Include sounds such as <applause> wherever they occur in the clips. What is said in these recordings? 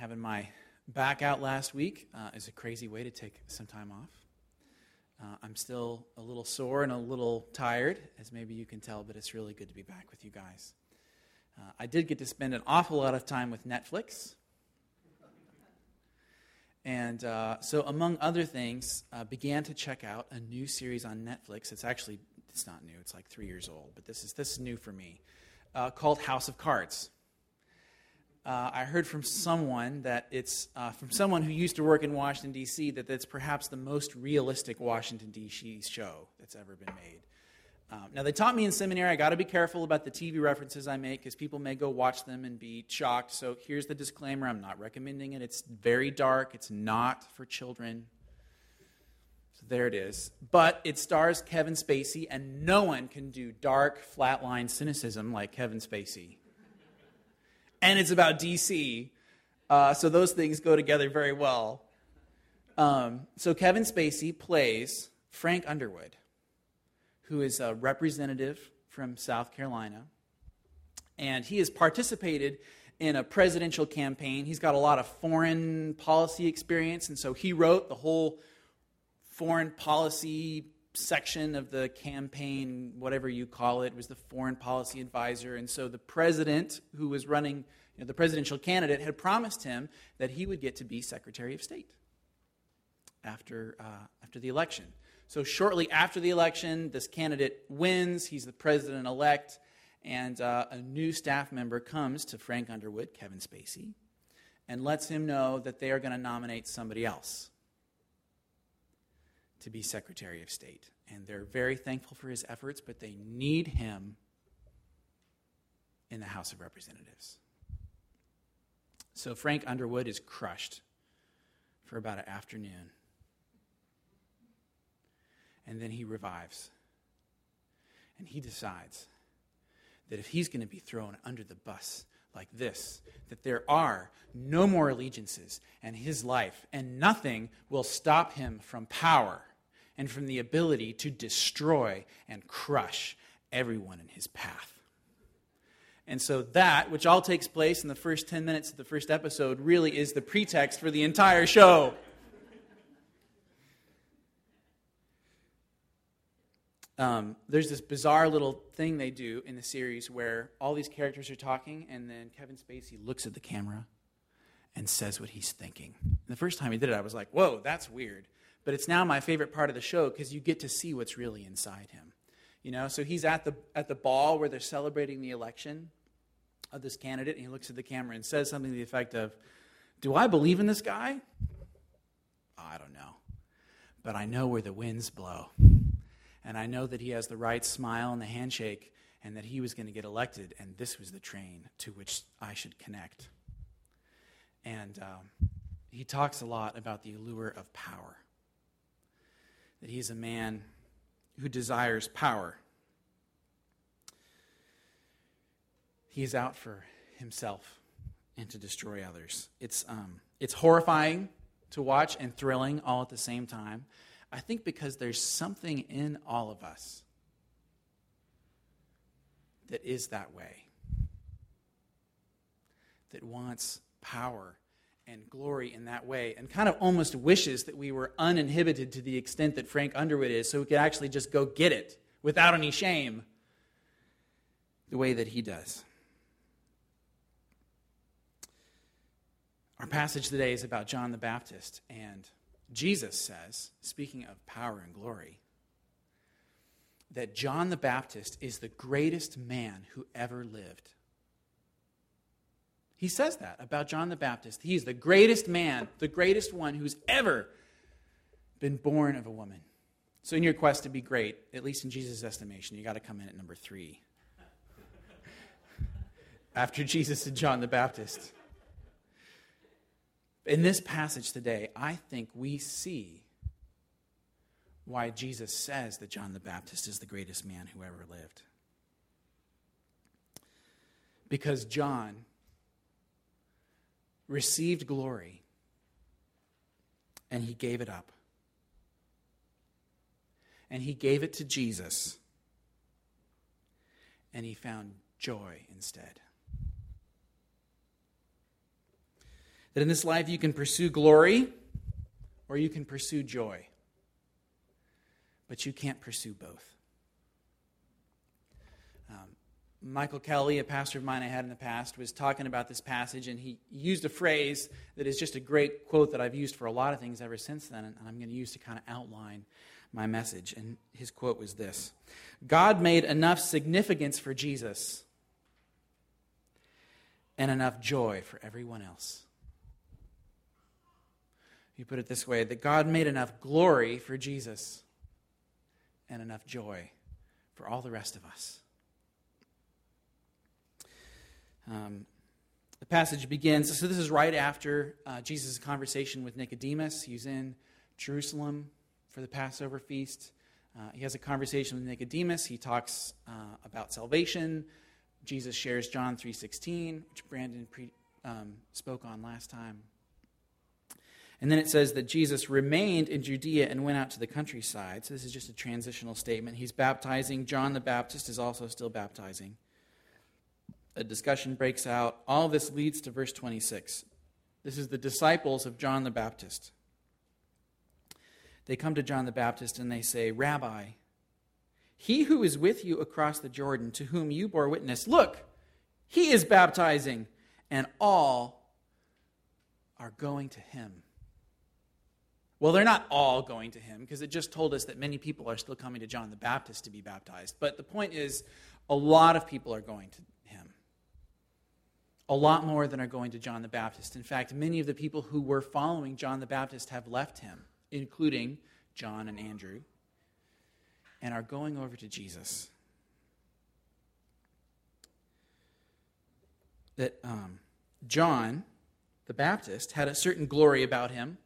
having my back out last week uh, is a crazy way to take some time off. Uh, I'm still a little sore and a little tired, as maybe you can tell, but it's really good to be back with you guys. Uh, I did get to spend an awful lot of time with Netflix. And uh, so, among other things, uh, began to check out a new series on Netflix. It's actually it's not new; it's like three years old, but this is this is new for me, uh, called House of Cards uh, I heard from someone that it's uh, from someone who used to work in Washington, D.C., that it's perhaps the most realistic Washington, D.C. show that's ever been made. Um, now, they taught me in seminary I got to be careful about the TV references I make because people may go watch them and be shocked. So here's the disclaimer I'm not recommending it. It's very dark, it's not for children. So there it is. But it stars Kevin Spacey, and no one can do dark, flatline cynicism like Kevin Spacey and it's about DC. Uh, so those things go together very well. Um, so Kevin Spacey plays Frank Underwood, who is a representative from South Carolina. And he has participated in a presidential campaign. He's got a lot of foreign policy experience, and so he wrote the whole foreign policy section of the campaign, whatever you call it, was the foreign policy advisor. And so the president, who was running, you know, the presidential candidate, had promised him that he would get to be Secretary of State after, uh, after the election. So shortly after the election, this candidate wins. He's the president elect. And uh, a new staff member comes to Frank Underwood, Kevin Spacey, and lets him know that they are going to nominate somebody else to be Secretary of State. And they're very thankful for his efforts, but they need him in the House of Representatives. So Frank Underwood is crushed for about an afternoon. And then he revives. And he decides that if he's going to be thrown under the bus like this that there are no more allegiances in his life, and nothing will stop him from power and from the ability to destroy and crush everyone in his path. And so, that, which all takes place in the first 10 minutes of the first episode, really is the pretext for the entire show. Um, there's this bizarre little thing they do in the series where all these characters are talking, and then Kevin Spacey looks at the camera and says what he's thinking. And the first time he did it, I was like, whoa, that's weird but it's now my favorite part of the show because you get to see what's really inside him. You know, so he's at the at the ball where they're celebrating the election of this candidate, and he looks at the camera and says something to the effect of, "Do I believe in this guy? I don't know, but I know where the winds blow, and I know that he has the right smile and the handshake, and that he was going to get elected, and this was the train to which I should connect." And um, he talks a lot about the allure of power that he's a man who desires power. He is out for himself and to destroy others. It's, um, it's horrifying to watch and thrilling all at the same time. I think because there's something in all of us that is that way, that wants power and glory in that way and kind of almost wishes that we were uninhibited to the extent that Frank Underwood is so we could actually just go get it without any shame the way that he does. Our passage today is about John the Baptist, and Jesus says, speaking of power and glory, that John the Baptist is the greatest man who ever lived. He says that about John the Baptist. He's the greatest man, the greatest one who's ever been born of a woman. So, in your quest to be great, at least in Jesus' estimation, you got to come in at number three. <laughs> After Jesus and John the Baptist. In this passage today, I think we see why Jesus says that John the Baptist is the greatest man who ever lived. Because John received glory and he gave it up. And he gave it to Jesus and he found joy instead. That in this life you can pursue glory or you can pursue joy. But you can't pursue both. Um, Michael Kelly, a pastor of mine I had in the past, was talking about this passage, and he used a phrase that is just a great quote that I've used for a lot of things ever since then, and I'm going to use to kind of outline my message. And his quote was this God made enough significance for Jesus and enough joy for everyone else. You put it this way that God made enough glory for Jesus and enough joy for all the rest of us. Um, the passage begins. So, this is right after uh, Jesus' conversation with Nicodemus. He's in Jerusalem for the Passover feast. Uh, he has a conversation with Nicodemus. He talks uh, about salvation. Jesus shares John 3.16, which Brandon pre, um, spoke on last time. And then it says that Jesus remained in Judea and went out to the countryside. So this is just a transitional statement. He's baptizing. John the Baptist is also still baptizing. A discussion breaks out. All this leads to verse 26. This is the disciples of John the Baptist. They come to John the Baptist and they say, Rabbi, he who is with you across the Jordan, to whom you bore witness, look, he is baptizing, and all are going to him. Well, they're not all going to him because it just told us that many people are still coming to John the Baptist to be baptized. But the point is, a lot of people are going to. A lot more than are going to John the Baptist. In fact, many of the people who were following John the Baptist have left him including John and Andrew, and are going over to Jesus. That um, John the Baptist had a certain glory about him.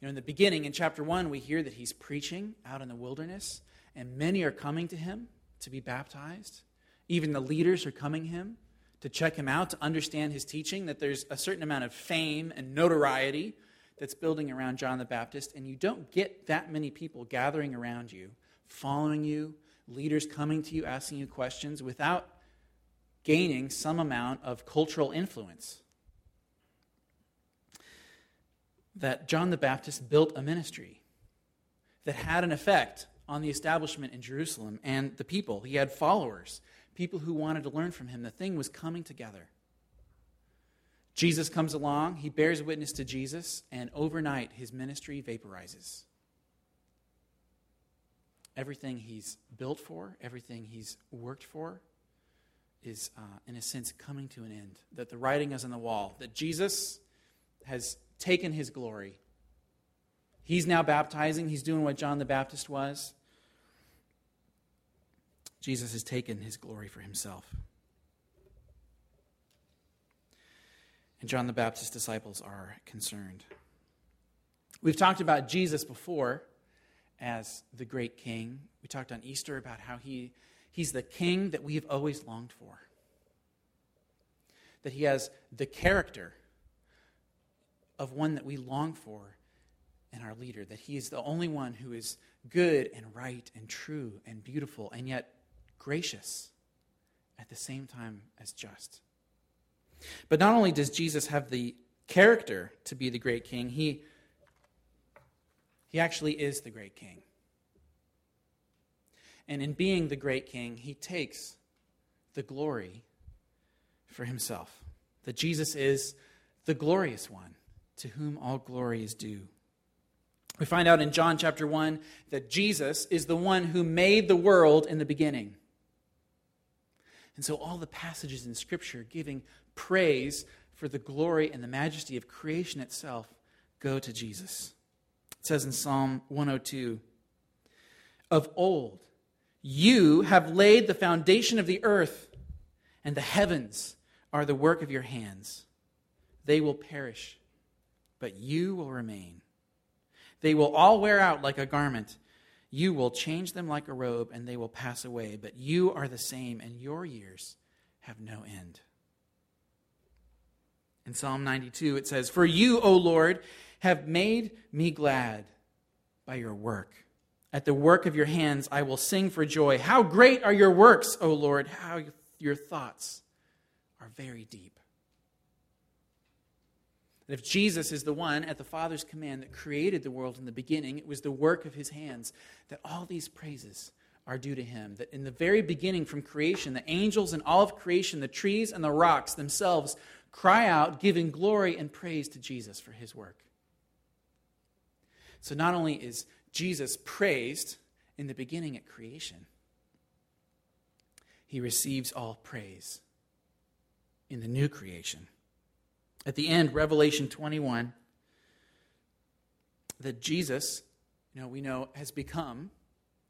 You know, in the beginning, in chapter 1, we hear that he's preaching out in the wilderness, and many are coming to him to be baptized. Even the leaders are coming him to check him out, to understand his teaching, that there's a certain amount of fame and notoriety that's building around John the Baptist, and you don't get that many people gathering around you, following you, leaders coming to you, asking you questions, without gaining some amount of cultural influence. That John the Baptist built a ministry that had an effect on the establishment in Jerusalem and the people. He had followers, people who wanted to learn from him. The thing was coming together. Jesus comes along, he bears witness to Jesus, and overnight his ministry vaporizes. Everything he's built for, everything he's worked for, is, uh, in a sense, coming to an end. That the writing is on the wall, that Jesus has taken his glory. He's now baptizing, he's doing what John the Baptist was. Jesus has taken his glory for himself. and John the Baptist's disciples are concerned. We've talked about Jesus before as the great king. We talked on Easter about how he, he's the king that we've always longed for. That he has the character of one that we long for in our leader. That he is the only one who is good and right and true and beautiful and yet gracious at the same time as just. But not only does Jesus have the character to be the great king, he, he actually is the great king. And in being the great king, he takes the glory for himself. That Jesus is the glorious one to whom all glory is due. We find out in John chapter 1 that Jesus is the one who made the world in the beginning. And so, all the passages in Scripture giving praise for the glory and the majesty of creation itself go to Jesus. It says in Psalm 102 Of old, you have laid the foundation of the earth, and the heavens are the work of your hands. They will perish, but you will remain. They will all wear out like a garment. You will change them like a robe, and they will pass away. But you are the same, and your years have no end. In Psalm 92, it says, For you, O Lord, have made me glad by your work. At the work of your hands I will sing for joy. How great are your works, O Lord! How your thoughts are very deep. That if Jesus is the one at the Father's command that created the world in the beginning, it was the work of his hands, that all these praises are due to him. That in the very beginning, from creation, the angels and all of creation, the trees and the rocks themselves cry out, giving glory and praise to Jesus for his work. So not only is Jesus praised in the beginning at creation, he receives all praise in the new creation. At the end, Revelation 21, that Jesus, you know, we know, has become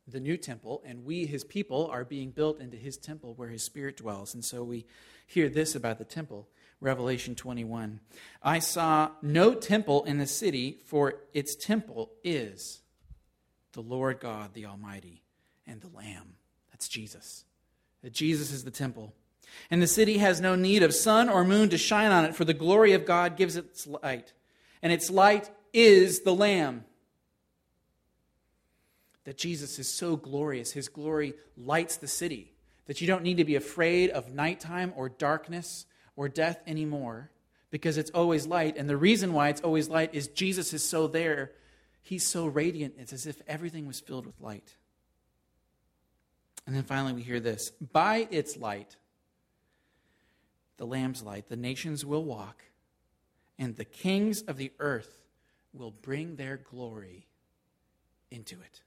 the new temple, and we, his people, are being built into his temple where his spirit dwells. And so we hear this about the temple. Revelation 21. I saw no temple in the city, for its temple is the Lord God, the Almighty, and the Lamb. That's Jesus. That Jesus is the temple. And the city has no need of sun or moon to shine on it, for the glory of God gives its light. And its light is the Lamb. That Jesus is so glorious, his glory lights the city, that you don't need to be afraid of nighttime or darkness or death anymore because it's always light. And the reason why it's always light is Jesus is so there. He's so radiant. It's as if everything was filled with light. And then finally, we hear this By its light, the Lamb's light, the nations will walk, and the kings of the earth will bring their glory into it.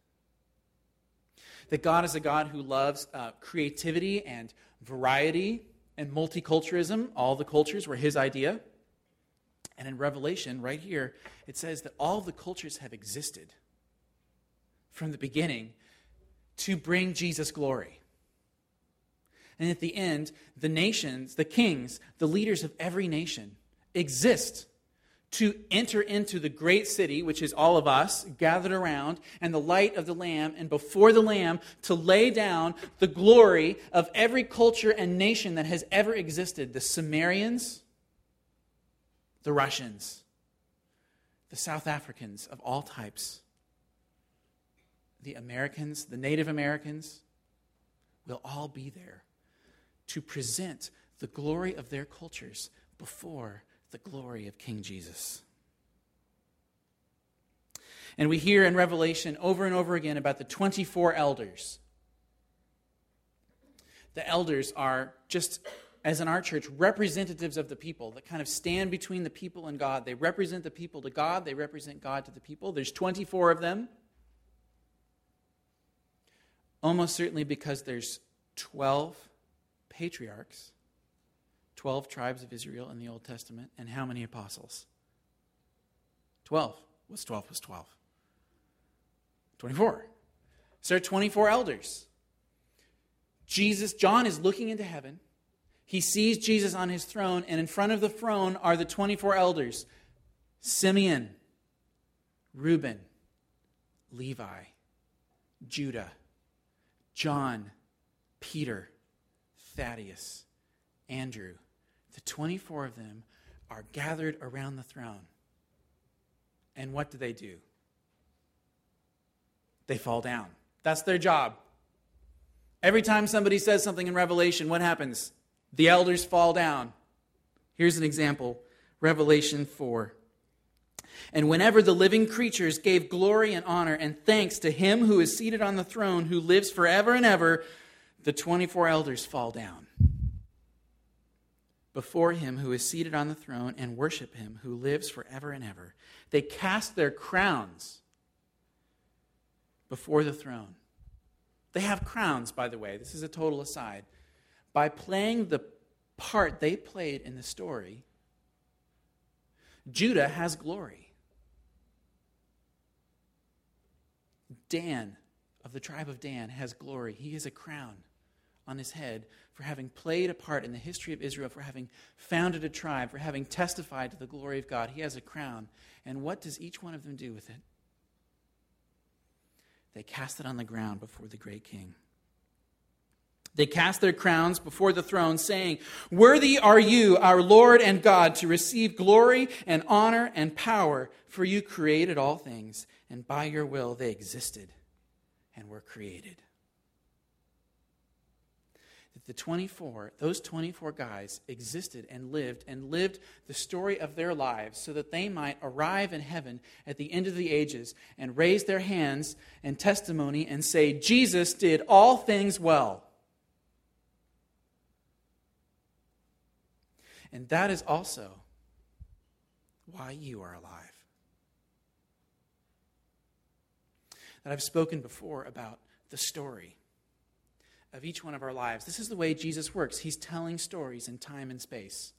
That God is a God who loves uh, creativity and variety and multiculturalism. All the cultures were his idea. And in Revelation, right here, it says that all the cultures have existed from the beginning to bring Jesus glory. And at the end, the nations, the kings, the leaders of every nation exist to enter into the great city, which is all of us gathered around, and the light of the Lamb, and before the Lamb to lay down the glory of every culture and nation that has ever existed the Sumerians, the Russians, the South Africans of all types, the Americans, the Native Americans, will all be there to present the glory of their cultures before the glory of King Jesus. And we hear in Revelation over and over again about the 24 elders. The elders are just, as in our church, representatives of the people that kind of stand between the people and God. They represent the people to God, they represent God to the people. There's 24 of them. Almost certainly because there's 12 patriarchs 12 tribes of Israel in the Old Testament, and how many apostles? 12. What's 12 was plus 12? 24. So there are 24 elders. Jesus, John is looking into heaven. He sees Jesus on his throne, and in front of the throne are the 24 elders Simeon, Reuben, Levi, Judah, John, Peter, Thaddeus, Andrew, the 24 of them are gathered around the throne. And what do they do? They fall down. That's their job. Every time somebody says something in Revelation, what happens? The elders fall down. Here's an example Revelation 4. And whenever the living creatures gave glory and honor and thanks to him who is seated on the throne, who lives forever and ever, the 24 elders fall down before him who is seated on the throne and worship him who lives forever and ever. They cast their crowns before the throne. They have crowns, by the way. This is a total aside. By playing the part they played in the story, Judah has glory. Dan of the tribe of Dan has glory. He has a crown on his head for having played a part in the history of Israel, for having founded a tribe, for having testified to the glory of God. He has a crown. And what does each one of them do with it? They cast it on the ground before the great king. They cast their crowns before the throne, saying, Worthy are you, our Lord and God, to receive glory and honor and power, for you created all things, and by your will they existed and were created the 24, those 24 guys existed and lived and lived the story of their lives so that they might arrive in heaven at the end of the ages and raise their hands and testimony and say, Jesus did all things well. And that is also why you are alive. That I've spoken before about the story of each one of our lives. This is the way Jesus works. He's telling stories in time and space.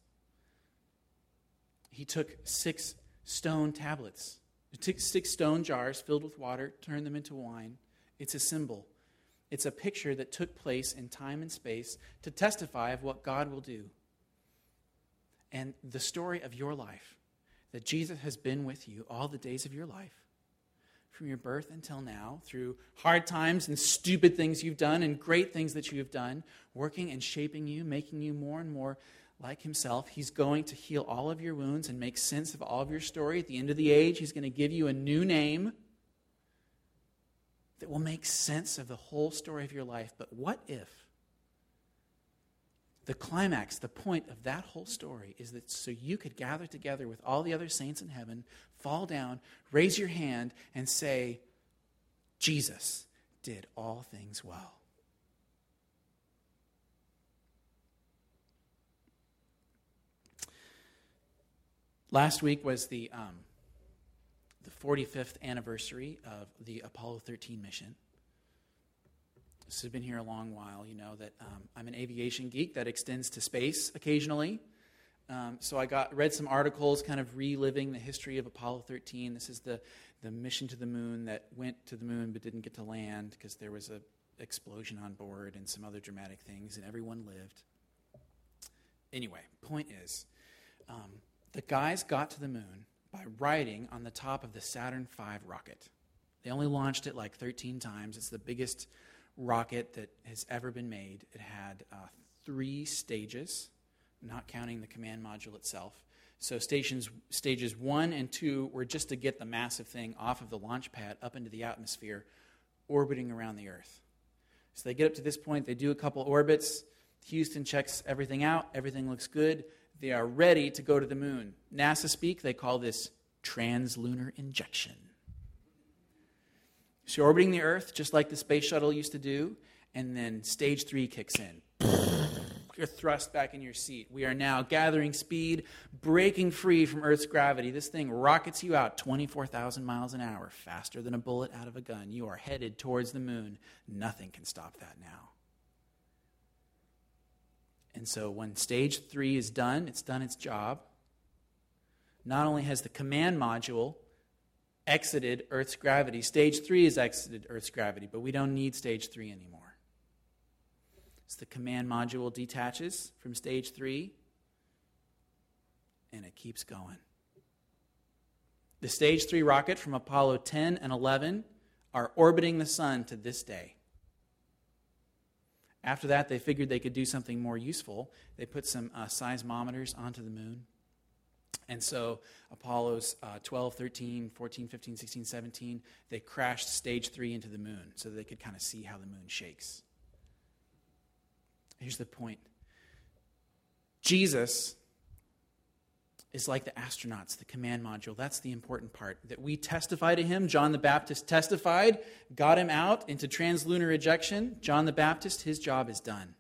He took six stone tablets, he took six stone jars filled with water, turned them into wine. It's a symbol. It's a picture that took place in time and space to testify of what God will do. And the story of your life, that Jesus has been with you all the days of your life, from your birth until now through hard times and stupid things you've done and great things that you have done, working and shaping you, making you more and more like Himself. He's going to heal all of your wounds and make sense of all of your story. At the end of the age, He's going to give you a new name that will make sense of the whole story of your life. But what if? The climax, the point of that whole story is that so you could gather together with all the other saints in heaven, fall down, raise your hand, and say, Jesus did all things well. Last week was the, um, the 45th anniversary of the Apollo 13 mission this has been here a long while, you know that um, I'm an aviation geek that extends to space occasionally. Um, so I got read some articles, kind of reliving the history of Apollo 13. This is the the mission to the moon that went to the moon but didn't get to land because there was a explosion on board and some other dramatic things, and everyone lived. Anyway, point is, um, the guys got to the moon by riding on the top of the Saturn V rocket. They only launched it like 13 times. It's the biggest rocket that has ever been made. It had uh, three stages, not counting the command module itself. So stations, stages one and two were just to get the massive thing off of the launch pad up into the atmosphere, orbiting around the Earth. So they get up to this point, they do a couple orbits. Houston checks everything out, everything looks good. They are ready to go to the moon. NASA speak, they call this translunar injection. So you're orbiting the Earth just like the space shuttle used to do, and then stage three kicks in. <laughs> You're thrust back in your seat. We are now gathering speed, breaking free from Earth's gravity. This thing rockets you out 24,000 miles an hour, faster than a bullet out of a gun. You are headed towards the moon. Nothing can stop that now. And so when stage three is done, it's done its job. Not only has the command module exited Earth's gravity. Stage three has exited Earth's gravity, but we don't need stage three anymore. So the command module detaches from stage three, and it keeps going. The stage three rocket from Apollo 10 and 11 are orbiting the sun to this day. After that, they figured they could do something more useful. They put some uh, seismometers onto the moon and so Apollos uh, 12, 13, 14, 15, 16, 17, they crashed stage three into the moon so they could kind of see how the moon shakes. Here's the point Jesus is like the astronauts, the command module. That's the important part. That we testify to him. John the Baptist testified, got him out into translunar ejection. John the Baptist, his job is done.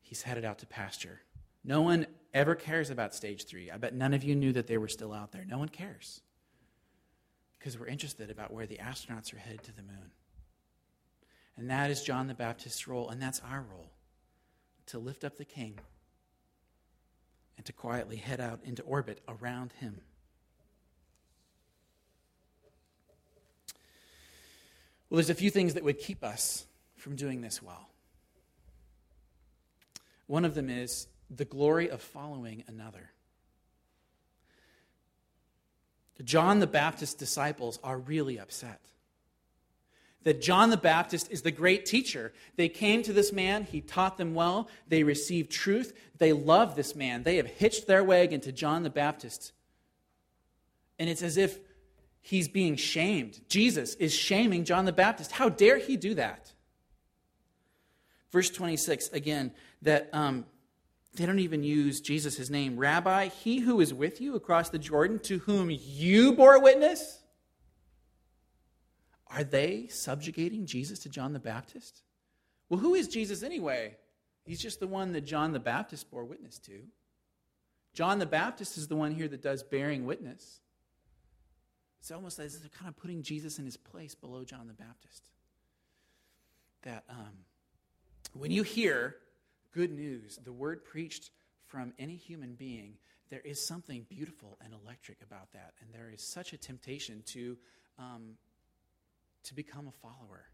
He's headed out to pasture. No one ever cares about stage three. I bet none of you knew that they were still out there. No one cares. Because we're interested about where the astronauts are headed to the moon. And that is John the Baptist's role, and that's our role to lift up the king and to quietly head out into orbit around him. Well, there's a few things that would keep us from doing this well. One of them is the glory of following another. John the Baptist's disciples are really upset. That John the Baptist is the great teacher. They came to this man, he taught them well, they received truth, they love this man. They have hitched their wagon to John the Baptist. And it's as if he's being shamed. Jesus is shaming John the Baptist. How dare he do that? Verse 26, again, that um, they don't even use Jesus' name. Rabbi, he who is with you across the Jordan, to whom you bore witness, are they subjugating Jesus to John the Baptist? Well, who is Jesus anyway? He's just the one that John the Baptist bore witness to. John the Baptist is the one here that does bearing witness. It's almost as if they're kind of putting Jesus in his place below John the Baptist. That um, when you hear good news, the word preached from any human being, there is something beautiful and electric about that. And there is such a temptation to, um, to become a follower.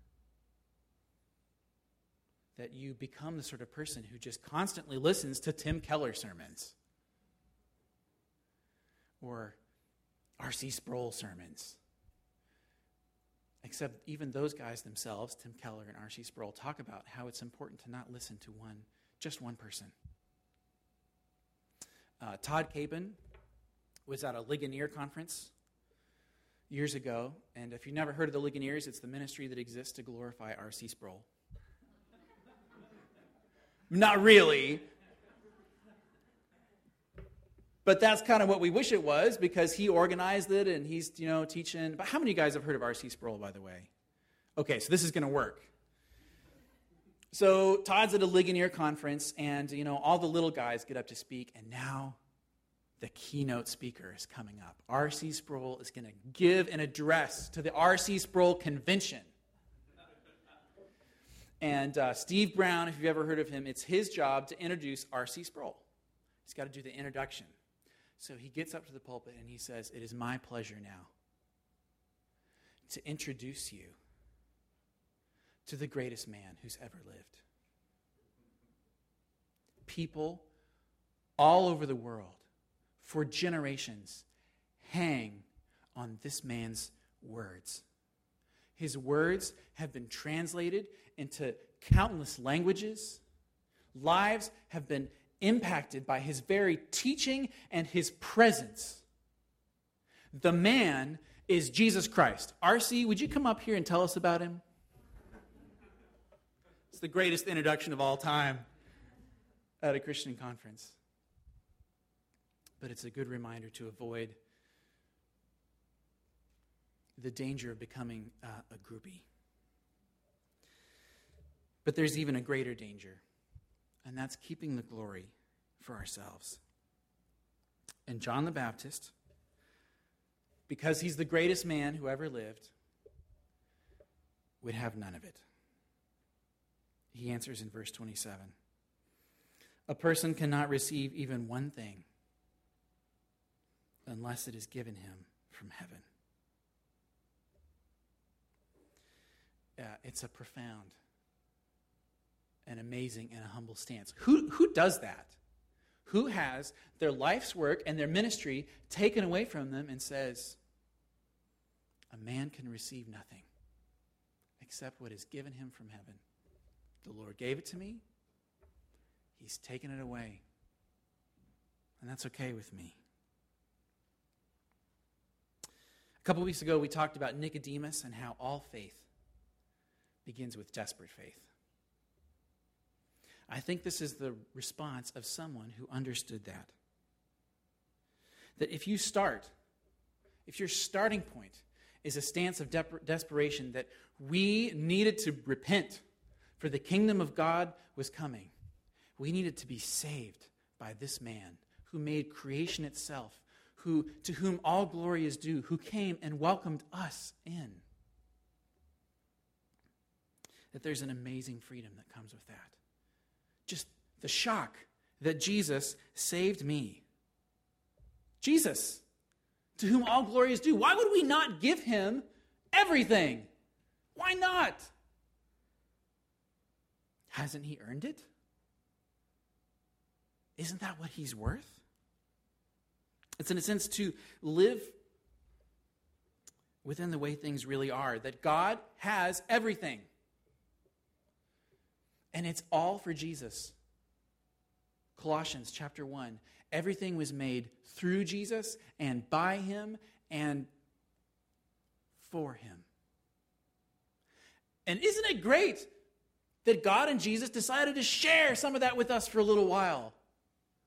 That you become the sort of person who just constantly listens to Tim Keller sermons or R.C. Sproul sermons. Except even those guys themselves, Tim Keller and R.C. Sproul, talk about how it's important to not listen to one, just one person. Uh, Todd Capon was at a Ligonier conference years ago, and if you've never heard of the Ligoniers, it's the ministry that exists to glorify R.C. Sproul. <laughs> not really, but that's kind of what we wish it was because he organized it and he's, you know, teaching. But how many of you guys have heard of R.C. Sproul, by the way? Okay, so this is going to work. So Todd's at a Ligonier conference, and, you know, all the little guys get up to speak, and now the keynote speaker is coming up. R.C. Sproul is going to give an address to the R.C. Sproul Convention. And uh, Steve Brown, if you've ever heard of him, it's his job to introduce R.C. Sproul. He's got to do the introduction. So he gets up to the pulpit and he says, It is my pleasure now to introduce you to the greatest man who's ever lived. People all over the world for generations hang on this man's words. His words have been translated into countless languages. Lives have been impacted by his very teaching and his presence. The man is Jesus Christ. RC, would you come up here and tell us about him? It's the greatest introduction of all time at a Christian conference. But it's a good reminder to avoid the danger of becoming uh, a groupie. But there's even a greater danger and that's keeping the glory for ourselves. And John the Baptist, because he's the greatest man who ever lived, would have none of it. He answers in verse 27 A person cannot receive even one thing unless it is given him from heaven. It's a profound an amazing and a humble stance. Who, who does that? Who has their life's work and their ministry taken away from them and says, A man can receive nothing except what is given him from heaven? The Lord gave it to me, He's taken it away. And that's okay with me. A couple weeks ago, we talked about Nicodemus and how all faith begins with desperate faith. I think this is the response of someone who understood that. That if you start, if your starting point is a stance of de- desperation that we needed to repent, for the kingdom of God was coming, we needed to be saved by this man who made creation itself, who, to whom all glory is due, who came and welcomed us in. That there's an amazing freedom that comes with that just the shock that Jesus saved me. Jesus, to whom all glory is due. Why would we not give him everything? Why not? Hasn't he earned it? Isn't that what he's worth? It's in a sense to live within the way things really are, that God has everything. And it's all for Jesus. Colossians chapter 1. Everything was made through Jesus and by him and for him. And isn't it great that God and Jesus decided to share some of that with us for a little while.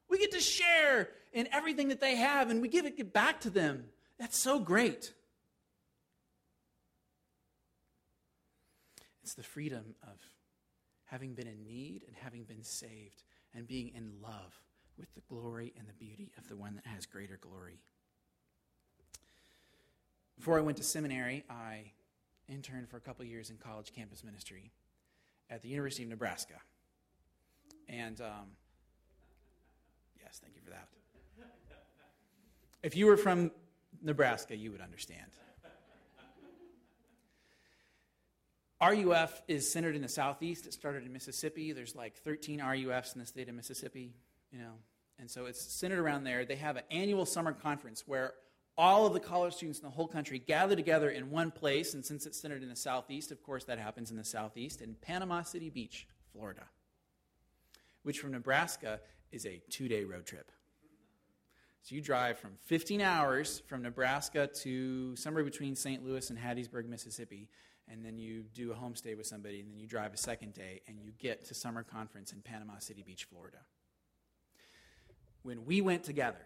We get to share in everything that they have and we give it back to them. That's so great. It's the freedom of having been in need and having been saved and being in love with the glory and the beauty of the one that has greater glory. Before I went to seminary, I interned for a couple years in college campus ministry at the University of Nebraska. And um, yes, thank you for that. If you were from Nebraska, you would understand. RUF is centered in the southeast. It started in Mississippi. There's like 13 RUFs in the state of Mississippi, you know. And so it's centered around there. They have an annual summer conference where all of the college students in the whole country gather together in one place. And since it's centered in the southeast, of course, that happens in the southeast, in Panama City Beach, Florida, which from Nebraska is a two day road trip. So you drive from 15 hours from Nebraska to somewhere between St. Louis and Hattiesburg, Mississippi, and then you do a homestay with somebody, and then you drive a second day, and you get to summer conference in Panama City Beach, Florida. When we went together,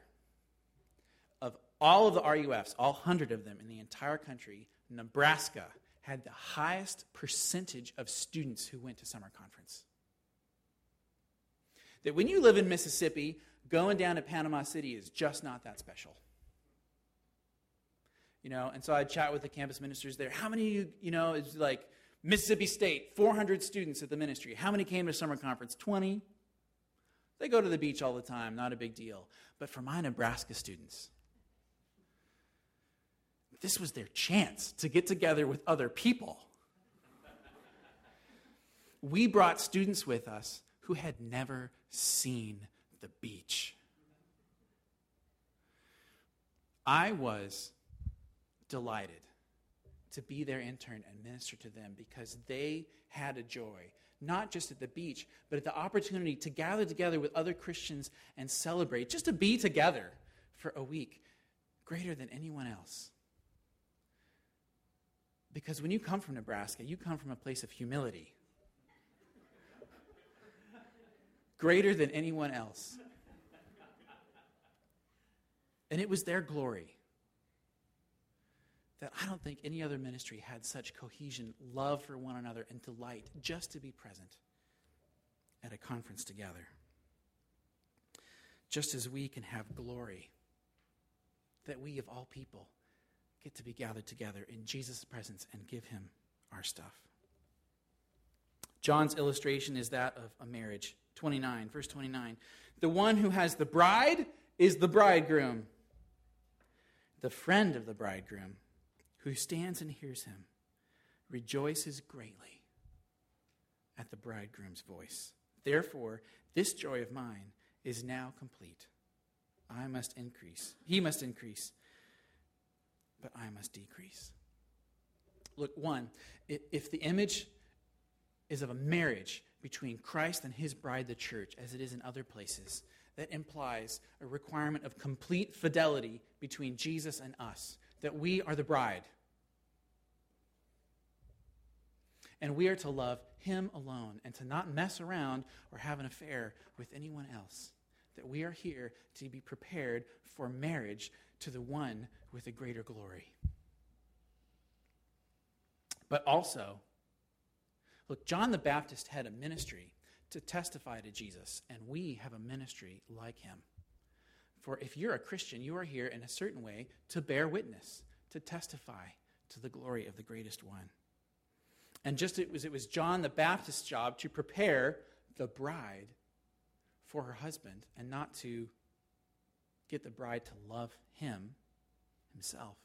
of all of the RUFs, all 100 of them in the entire country, Nebraska had the highest percentage of students who went to summer conference. That when you live in Mississippi, going down to Panama City is just not that special. You know, and so I'd chat with the campus ministers there. How many you, you know, it's like Mississippi State, 400 students at the ministry. How many came to summer conference? 20. They go to the beach all the time, not a big deal. But for my Nebraska students, this was their chance to get together with other people. We brought students with us who had never seen the beach. I was delighted to be their intern and minister to them because they had a joy, not just at the beach, but at the opportunity to gather together with other Christians and celebrate, just to be together for a week, greater than anyone else. Because when you come from Nebraska, you come from a place of humility, greater than anyone else. And it was their glory that I don't think any other ministry had such cohesion, love for one another, and delight just to be present at a conference together. Just as we can have glory that we, of all people, get to be gathered together in Jesus' presence and give him our stuff. John's illustration is that of a marriage. 29, verse 29. The one who has the bride is the bridegroom. The friend of the bridegroom who stands and hears him rejoices greatly at the bridegroom's voice. Therefore, this joy of mine is now complete. I must increase. He must increase, but I must decrease. Look, one, if the image is of a marriage between Christ and his bride, the church, as it is in other places, that implies a requirement of complete fidelity between Jesus and us that we are the bride. And we are to love Him alone and to not mess around or have an affair with anyone else. That we are here to be prepared for marriage to the one with a greater glory. But also, look, John the Baptist had a ministry to testify to Jesus, and we have a ministry like him. For if you're a Christian, you are here in a certain way to bear witness, to testify to the glory of the greatest one. And just it was, it was John the Baptist's job to prepare the bride for her husband and not to get the bride to love him himself.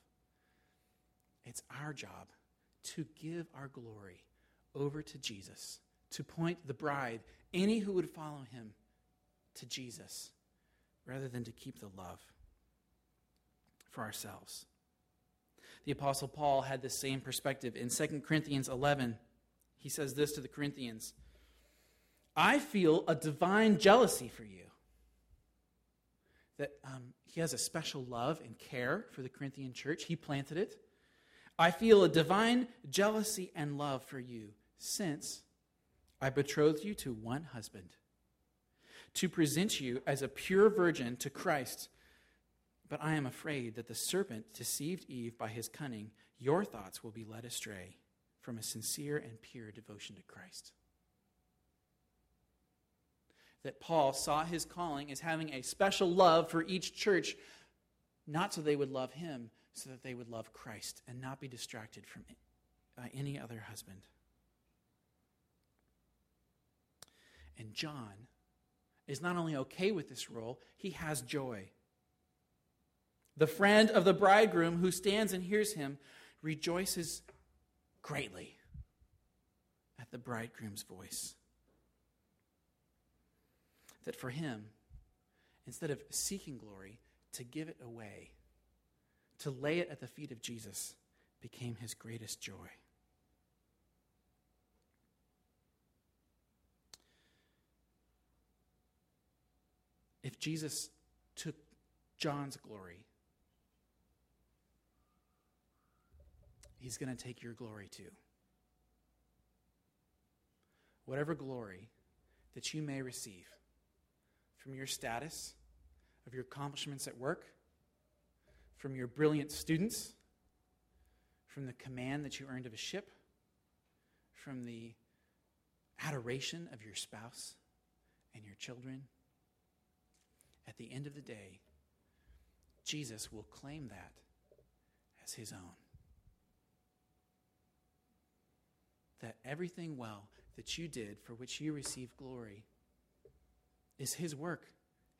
It's our job to give our glory over to Jesus, to point the bride, any who would follow him, to Jesus rather than to keep the love for ourselves. The Apostle Paul had the same perspective. In 2 Corinthians 11, he says this to the Corinthians I feel a divine jealousy for you. That um, he has a special love and care for the Corinthian church. He planted it. I feel a divine jealousy and love for you, since I betrothed you to one husband, to present you as a pure virgin to Christ. But I am afraid that the serpent deceived Eve by his cunning. Your thoughts will be led astray from a sincere and pure devotion to Christ. That Paul saw his calling as having a special love for each church, not so they would love him, so that they would love Christ and not be distracted from by any other husband. And John is not only okay with this role, he has joy. The friend of the bridegroom who stands and hears him rejoices greatly at the bridegroom's voice. That for him, instead of seeking glory, to give it away, to lay it at the feet of Jesus, became his greatest joy. If Jesus took John's glory, he's going to take your glory too. Whatever glory that you may receive from your status, of your accomplishments at work, from your brilliant students, from the command that you earned of a ship, from the adoration of your spouse and your children. At the end of the day, Jesus will claim that as his own. That everything well that you did for which you receive glory is his work,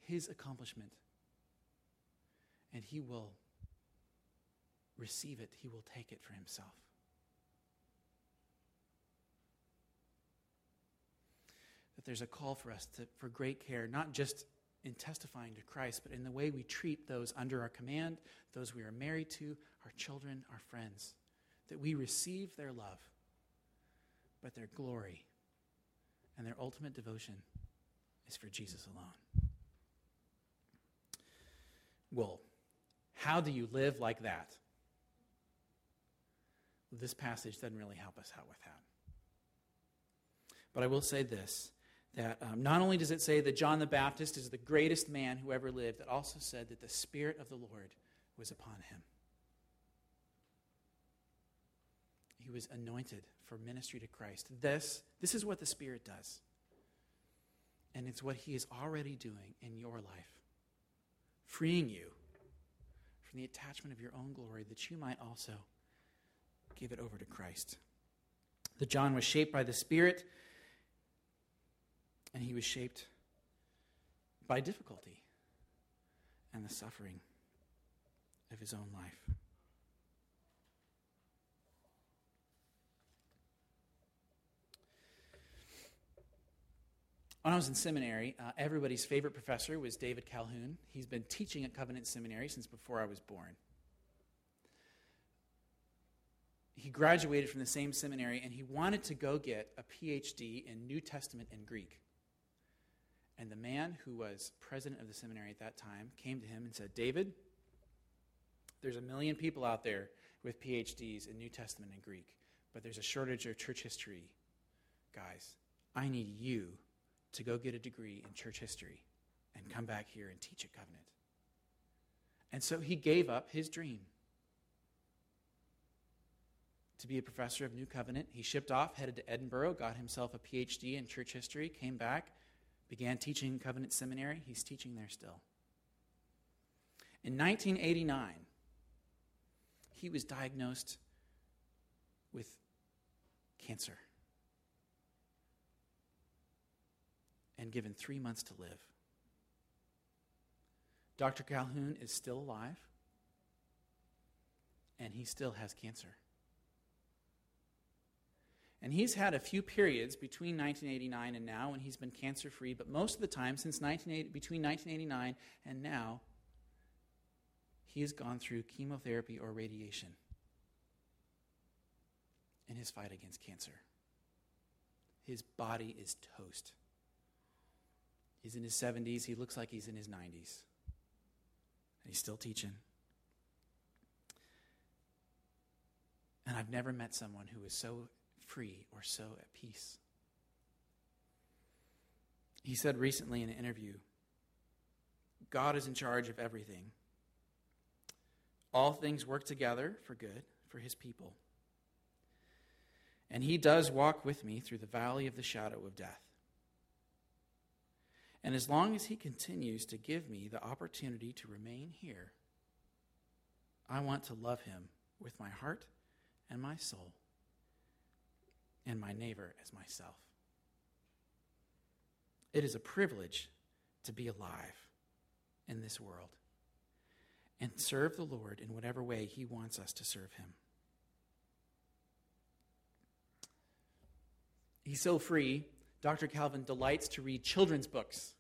his accomplishment. And he will receive it, he will take it for himself. That there's a call for us to, for great care, not just in testifying to Christ, but in the way we treat those under our command, those we are married to, our children, our friends. That we receive their love, but their glory and their ultimate devotion is for Jesus alone. Well, how do you live like that? this passage doesn't really help us out with that. But I will say this that um, not only does it say that John the Baptist is the greatest man who ever lived, it also said that the Spirit of the Lord was upon him. He was anointed for ministry to Christ. This, this is what the Spirit does. And it's what He is already doing in your life, freeing you from the attachment of your own glory that you might also give it over to Christ. The John was shaped by the Spirit, and he was shaped by difficulty and the suffering of his own life. When I was in seminary, uh, everybody's favorite professor was David Calhoun. He's been teaching at Covenant Seminary since before I was born. he graduated from the same seminary and he wanted to go get a PhD in New Testament and Greek. And the man who was president of the seminary at that time came to him and said, David, there's a million people out there with PhDs in New Testament and Greek, but there's a shortage of church history. Guys, I need you to go get a degree in church history and come back here and teach at Covenant. And so he gave up his dream to be a professor of New Covenant. He shipped off, headed to Edinburgh, got himself a PhD in church history, came back, began teaching Covenant Seminary. He's teaching there still. In 1989, he was diagnosed with cancer and given three months to live. Dr. Calhoun is still alive, and he still has cancer. And he's had a few periods between 1989 and now when he's been cancer free, but most of the time since between 1989 and now, he has gone through chemotherapy or radiation in his fight against cancer. His body is toast. He's in his 70s. He looks like he's in his 90s. And he's still teaching. And I've never met someone who is so free or so at peace He said recently in an interview God is in charge of everything. All things work together for good for his people. And he does walk with me through the valley of the shadow of death. And as long as he continues to give me the opportunity to remain here, I want to love him with my heart and my soul and my neighbor as myself. It is a privilege to be alive in this world and serve the Lord in whatever way He wants us to serve Him. He's so free. Dr. Calhoun delights to read children's books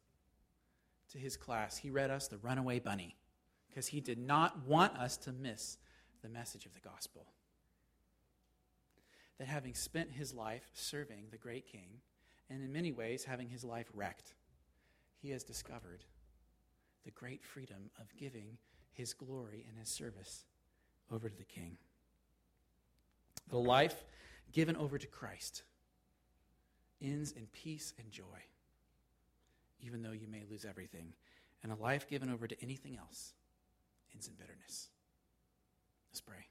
to his class. He read us The Runaway Bunny because he did not want us to miss the message of the gospel. That having spent his life serving the great king, and in many ways having his life wrecked, he has discovered the great freedom of giving his glory and his service over to the king. The life given over to Christ ends in peace and joy, even though you may lose everything. And a life given over to anything else ends in bitterness. Let's pray.